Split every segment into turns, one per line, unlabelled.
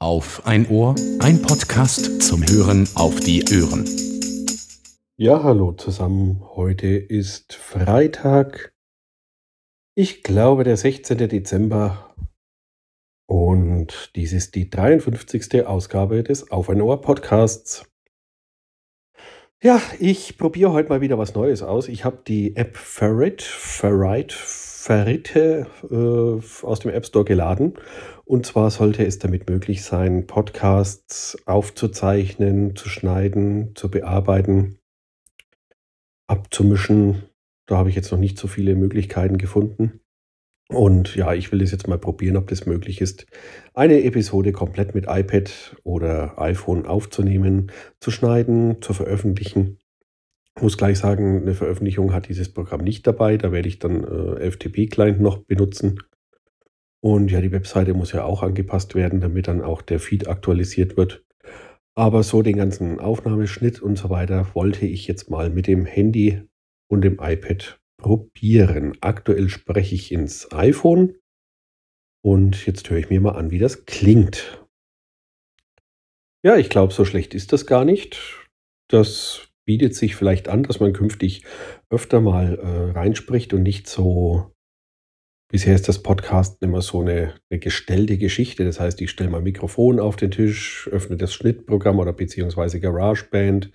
Auf ein Ohr, ein Podcast zum Hören auf die Ohren.
Ja, hallo zusammen. Heute ist Freitag. Ich glaube, der 16. Dezember. Und dies ist die 53. Ausgabe des Auf ein Ohr Podcasts. Ja, ich probiere heute mal wieder was Neues aus. Ich habe die App Ferrit, Ferrite, Ferrite äh, aus dem App Store geladen. Und zwar sollte es damit möglich sein, Podcasts aufzuzeichnen, zu schneiden, zu bearbeiten, abzumischen. Da habe ich jetzt noch nicht so viele Möglichkeiten gefunden. Und ja, ich will das jetzt mal probieren, ob das möglich ist, eine Episode komplett mit iPad oder iPhone aufzunehmen, zu schneiden, zu veröffentlichen. Muss gleich sagen, eine Veröffentlichung hat dieses Programm nicht dabei. Da werde ich dann äh, FTP-Client noch benutzen. Und ja, die Webseite muss ja auch angepasst werden, damit dann auch der Feed aktualisiert wird. Aber so den ganzen Aufnahmeschnitt und so weiter wollte ich jetzt mal mit dem Handy und dem iPad probieren. Aktuell spreche ich ins iPhone und jetzt höre ich mir mal an, wie das klingt. Ja, ich glaube, so schlecht ist das gar nicht. Das bietet sich vielleicht an, dass man künftig öfter mal äh, reinspricht und nicht so. Bisher ist das Podcast immer so eine, eine gestellte Geschichte. Das heißt, ich stelle mein Mikrofon auf den Tisch, öffne das Schnittprogramm oder beziehungsweise GarageBand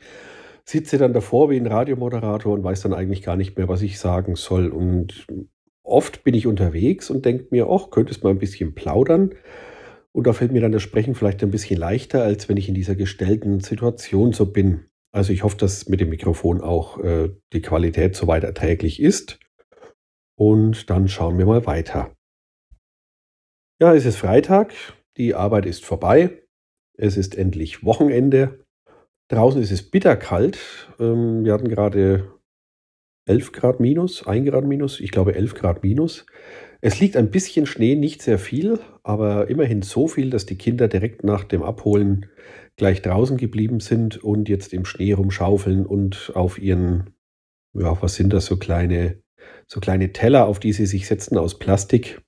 sitze dann davor wie ein Radiomoderator und weiß dann eigentlich gar nicht mehr, was ich sagen soll. Und oft bin ich unterwegs und denke mir, ach, könntest mal ein bisschen plaudern. Und da fällt mir dann das Sprechen vielleicht ein bisschen leichter, als wenn ich in dieser gestellten Situation so bin. Also ich hoffe, dass mit dem Mikrofon auch äh, die Qualität soweit erträglich ist. Und dann schauen wir mal weiter. Ja, es ist Freitag, die Arbeit ist vorbei, es ist endlich Wochenende Draußen ist es bitterkalt. Ähm, wir hatten gerade 11 Grad minus, 1 Grad minus, ich glaube 11 Grad minus. Es liegt ein bisschen Schnee, nicht sehr viel, aber immerhin so viel, dass die Kinder direkt nach dem Abholen gleich draußen geblieben sind und jetzt im Schnee rumschaufeln und auf ihren, ja, was sind das, so kleine, so kleine Teller, auf die sie sich setzen aus Plastik.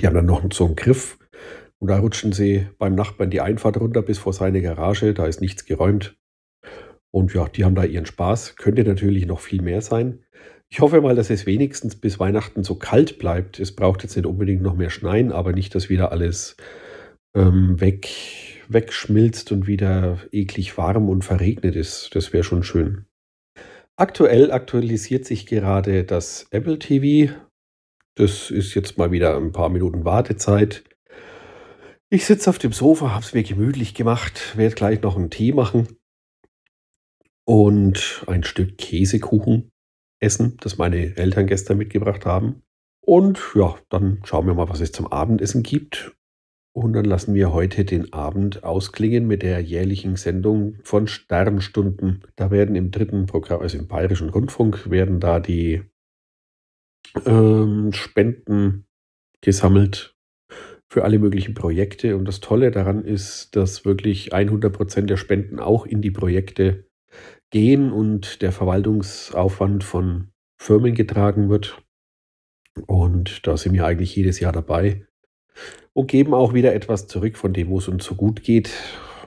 Die haben dann noch so einen Griff, und da rutschen sie beim Nachbarn die Einfahrt runter bis vor seine Garage. Da ist nichts geräumt. Und ja, die haben da ihren Spaß. Könnte natürlich noch viel mehr sein. Ich hoffe mal, dass es wenigstens bis Weihnachten so kalt bleibt. Es braucht jetzt nicht unbedingt noch mehr Schneien, aber nicht, dass wieder alles ähm, weg, wegschmilzt und wieder eklig warm und verregnet ist. Das wäre schon schön. Aktuell aktualisiert sich gerade das Apple TV. Das ist jetzt mal wieder ein paar Minuten Wartezeit. Ich sitze auf dem Sofa, habe es mir gemütlich gemacht, werde gleich noch einen Tee machen und ein Stück Käsekuchen essen, das meine Eltern gestern mitgebracht haben. Und ja, dann schauen wir mal, was es zum Abendessen gibt. Und dann lassen wir heute den Abend ausklingen mit der jährlichen Sendung von Sternstunden. Da werden im dritten Programm, also im Bayerischen Rundfunk, werden da die ähm, Spenden gesammelt für alle möglichen Projekte. Und das Tolle daran ist, dass wirklich 100 Prozent der Spenden auch in die Projekte gehen und der Verwaltungsaufwand von Firmen getragen wird. Und da sind wir eigentlich jedes Jahr dabei und geben auch wieder etwas zurück von dem, wo es uns so gut geht.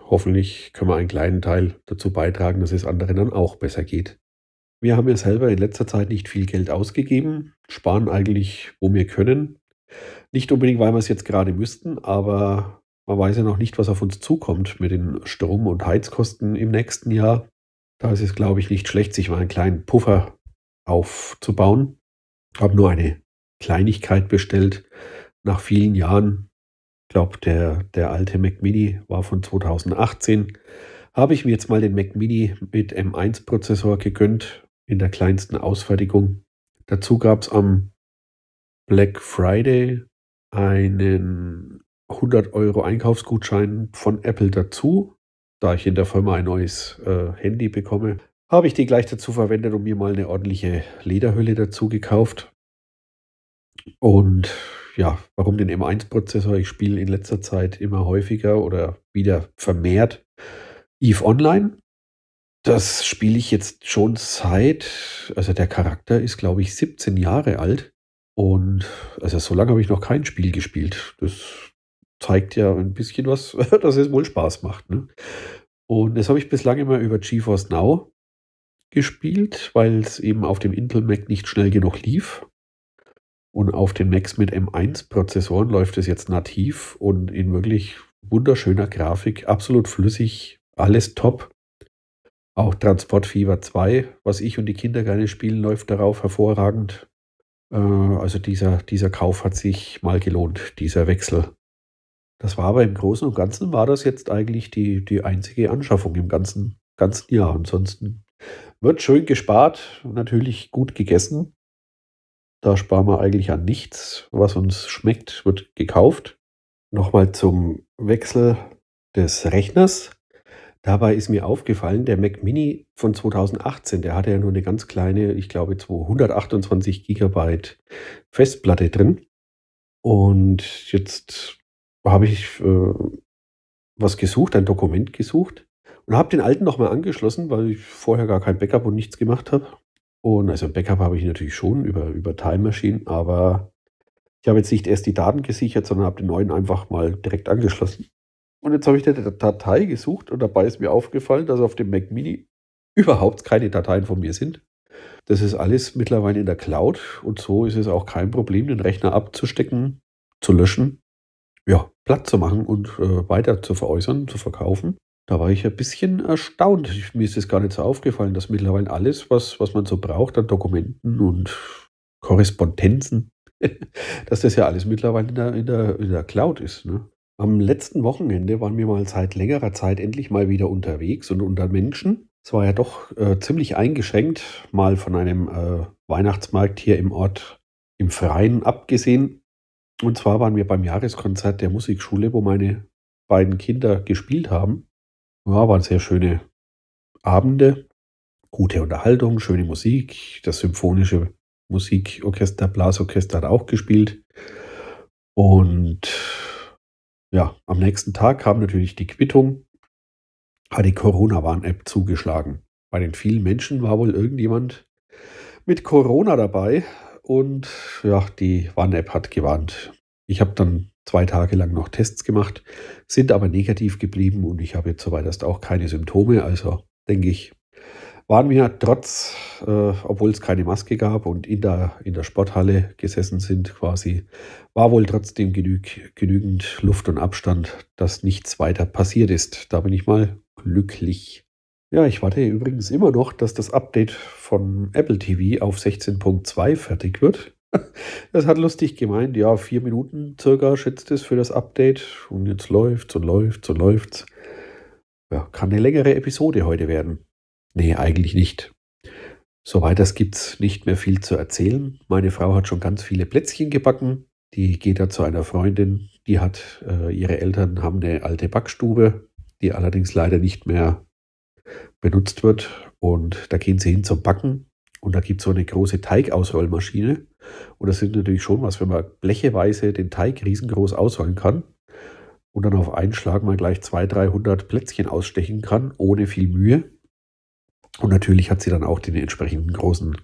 Hoffentlich können wir einen kleinen Teil dazu beitragen, dass es anderen dann auch besser geht. Wir haben ja selber in letzter Zeit nicht viel Geld ausgegeben, sparen eigentlich, wo wir können, nicht unbedingt, weil wir es jetzt gerade müssten, aber man weiß ja noch nicht, was auf uns zukommt mit den Strom- und Heizkosten im nächsten Jahr. Da ist es, glaube ich, nicht schlecht, sich mal einen kleinen Puffer aufzubauen. Ich habe nur eine Kleinigkeit bestellt. Nach vielen Jahren, ich glaube, der, der alte Mac Mini war von 2018, habe ich mir jetzt mal den Mac Mini mit M1-Prozessor gegönnt in der kleinsten Ausfertigung. Dazu gab es am Black Friday einen 100 Euro Einkaufsgutschein von Apple dazu. Da ich in der Firma ein neues äh, Handy bekomme, habe ich die gleich dazu verwendet und mir mal eine ordentliche Lederhülle dazu gekauft. Und ja, warum den M1-Prozessor? Ich spiele in letzter Zeit immer häufiger oder wieder vermehrt Eve Online. Das spiele ich jetzt schon seit, also der Charakter ist, glaube ich, 17 Jahre alt. Und also so lange habe ich noch kein Spiel gespielt. Das zeigt ja ein bisschen was, dass es wohl Spaß macht. Ne? Und das habe ich bislang immer über GeForce Now gespielt, weil es eben auf dem Intel Mac nicht schnell genug lief. Und auf den Macs mit M1-Prozessoren läuft es jetzt nativ und in wirklich wunderschöner Grafik, absolut flüssig, alles top. Auch Transport Fever 2, was ich und die Kinder gerne spielen, läuft darauf hervorragend. Äh, also dieser, dieser Kauf hat sich mal gelohnt, dieser Wechsel. Das war aber im Großen und Ganzen war das jetzt eigentlich die, die einzige Anschaffung im ganzen, ganzen Jahr. Ansonsten wird schön gespart, natürlich gut gegessen. Da sparen wir eigentlich an nichts. Was uns schmeckt, wird gekauft. Nochmal zum Wechsel des Rechners. Dabei ist mir aufgefallen, der Mac Mini von 2018, der hatte ja nur eine ganz kleine, ich glaube 228 Gigabyte Festplatte drin. Und jetzt habe ich äh, was gesucht, ein Dokument gesucht und habe den alten nochmal angeschlossen, weil ich vorher gar kein Backup und nichts gemacht habe. Und also Backup habe ich natürlich schon über, über Time Machine, aber ich habe jetzt nicht erst die Daten gesichert, sondern habe den neuen einfach mal direkt angeschlossen. Und jetzt habe ich eine Datei gesucht und dabei ist mir aufgefallen, dass auf dem Mac Mini überhaupt keine Dateien von mir sind. Das ist alles mittlerweile in der Cloud und so ist es auch kein Problem, den Rechner abzustecken, zu löschen, ja, platt zu machen und äh, weiter zu veräußern, zu verkaufen. Da war ich ein bisschen erstaunt. Mir ist es gar nicht so aufgefallen, dass mittlerweile alles, was, was man so braucht an Dokumenten und Korrespondenzen, dass das ja alles mittlerweile in der, in der, in der Cloud ist. Ne? Am letzten Wochenende waren wir mal seit längerer Zeit endlich mal wieder unterwegs und unter Menschen. Es war ja doch äh, ziemlich eingeschränkt, mal von einem äh, Weihnachtsmarkt hier im Ort im Freien abgesehen. Und zwar waren wir beim Jahreskonzert der Musikschule, wo meine beiden Kinder gespielt haben. Ja, waren sehr schöne Abende, gute Unterhaltung, schöne Musik. Das symphonische Musikorchester, Blasorchester hat auch gespielt. Und ja, am nächsten Tag kam natürlich die Quittung, hat die Corona-Warn-App zugeschlagen. Bei den vielen Menschen war wohl irgendjemand mit Corona dabei und ja, die Warn-App hat gewarnt. Ich habe dann zwei Tage lang noch Tests gemacht, sind aber negativ geblieben und ich habe jetzt soweit erst auch keine Symptome. Also denke ich, waren wir trotz, äh, obwohl es keine Maske gab und in der, in der Sporthalle gesessen sind quasi, war wohl trotzdem genüg, genügend Luft und Abstand, dass nichts weiter passiert ist. Da bin ich mal glücklich. Ja, ich warte übrigens immer noch, dass das Update von Apple TV auf 16.2 fertig wird. Das hat lustig gemeint, ja, vier Minuten circa schätzt es für das Update und jetzt läuft's und läuft's und läuft's. Ja, kann eine längere Episode heute werden. Nee, eigentlich nicht. Soweit das gibt's nicht mehr viel zu erzählen. Meine Frau hat schon ganz viele Plätzchen gebacken. Die geht da zu einer Freundin, die hat, äh, ihre Eltern haben eine alte Backstube, die allerdings leider nicht mehr benutzt wird. Und da gehen sie hin zum Backen. Und da gibt es so eine große Teigausrollmaschine. Und das sind natürlich schon was, wenn man blecheweise den Teig riesengroß ausrollen kann und dann auf einen Schlag mal gleich 200, 300 Plätzchen ausstechen kann, ohne viel Mühe. Und natürlich hat sie dann auch den entsprechenden großen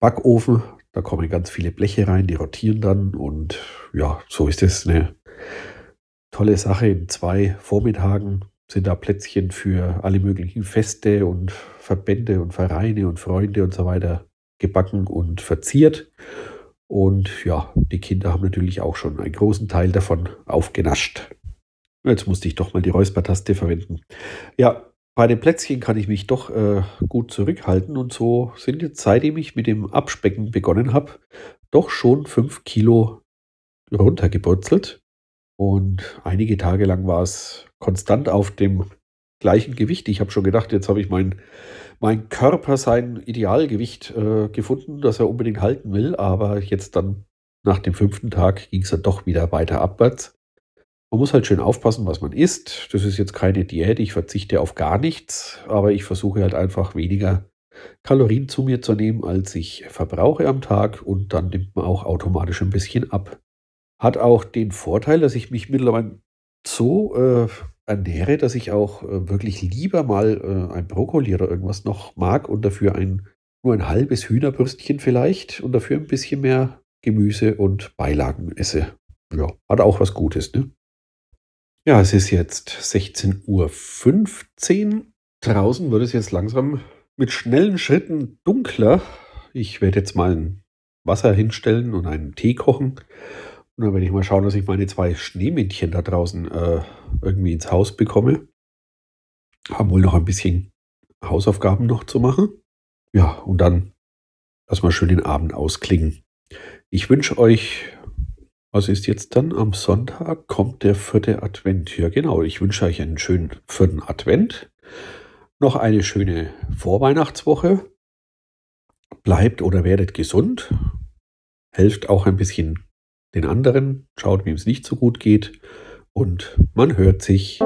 Backofen. Da kommen ganz viele Bleche rein, die rotieren dann. Und ja, so ist es eine tolle Sache. In zwei Vormittagen sind da Plätzchen für alle möglichen Feste und Verbände und Vereine und Freunde und so weiter gebacken und verziert. Und ja, die Kinder haben natürlich auch schon einen großen Teil davon aufgenascht. Jetzt musste ich doch mal die Räuspertaste verwenden. Ja, bei den Plätzchen kann ich mich doch äh, gut zurückhalten und so sind jetzt, seitdem ich mit dem Abspecken begonnen habe, doch schon fünf Kilo runtergeburzelt. Und einige Tage lang war es konstant auf dem gleichen Gewicht. Ich habe schon gedacht, jetzt habe ich mein, mein Körper sein Idealgewicht äh, gefunden, das er unbedingt halten will. Aber jetzt dann nach dem fünften Tag ging es dann doch wieder weiter abwärts. Man muss halt schön aufpassen, was man isst. Das ist jetzt keine Diät, ich verzichte auf gar nichts, aber ich versuche halt einfach weniger Kalorien zu mir zu nehmen, als ich verbrauche am Tag und dann nimmt man auch automatisch ein bisschen ab. Hat auch den Vorteil, dass ich mich mittlerweile so äh, ernähre, dass ich auch äh, wirklich lieber mal äh, ein Brokkoli oder irgendwas noch mag und dafür ein nur ein halbes Hühnerbürstchen vielleicht und dafür ein bisschen mehr Gemüse und Beilagen esse. Ja, hat auch was Gutes, ne? Ja, es ist jetzt 16.15 Uhr. Draußen wird es jetzt langsam mit schnellen Schritten dunkler. Ich werde jetzt mal ein Wasser hinstellen und einen Tee kochen. Und dann werde ich mal schauen, dass ich meine zwei Schneemännchen da draußen äh, irgendwie ins Haus bekomme. Haben wohl noch ein bisschen Hausaufgaben noch zu machen. Ja, und dann lass mal schön den Abend ausklingen. Ich wünsche euch, was ist jetzt dann? Am Sonntag kommt der vierte Advent. Ja, genau. Ich wünsche euch einen schönen vierten Advent. Noch eine schöne Vorweihnachtswoche. Bleibt oder werdet gesund. Helft auch ein bisschen den anderen. Schaut, wem es nicht so gut geht. Und man hört sich.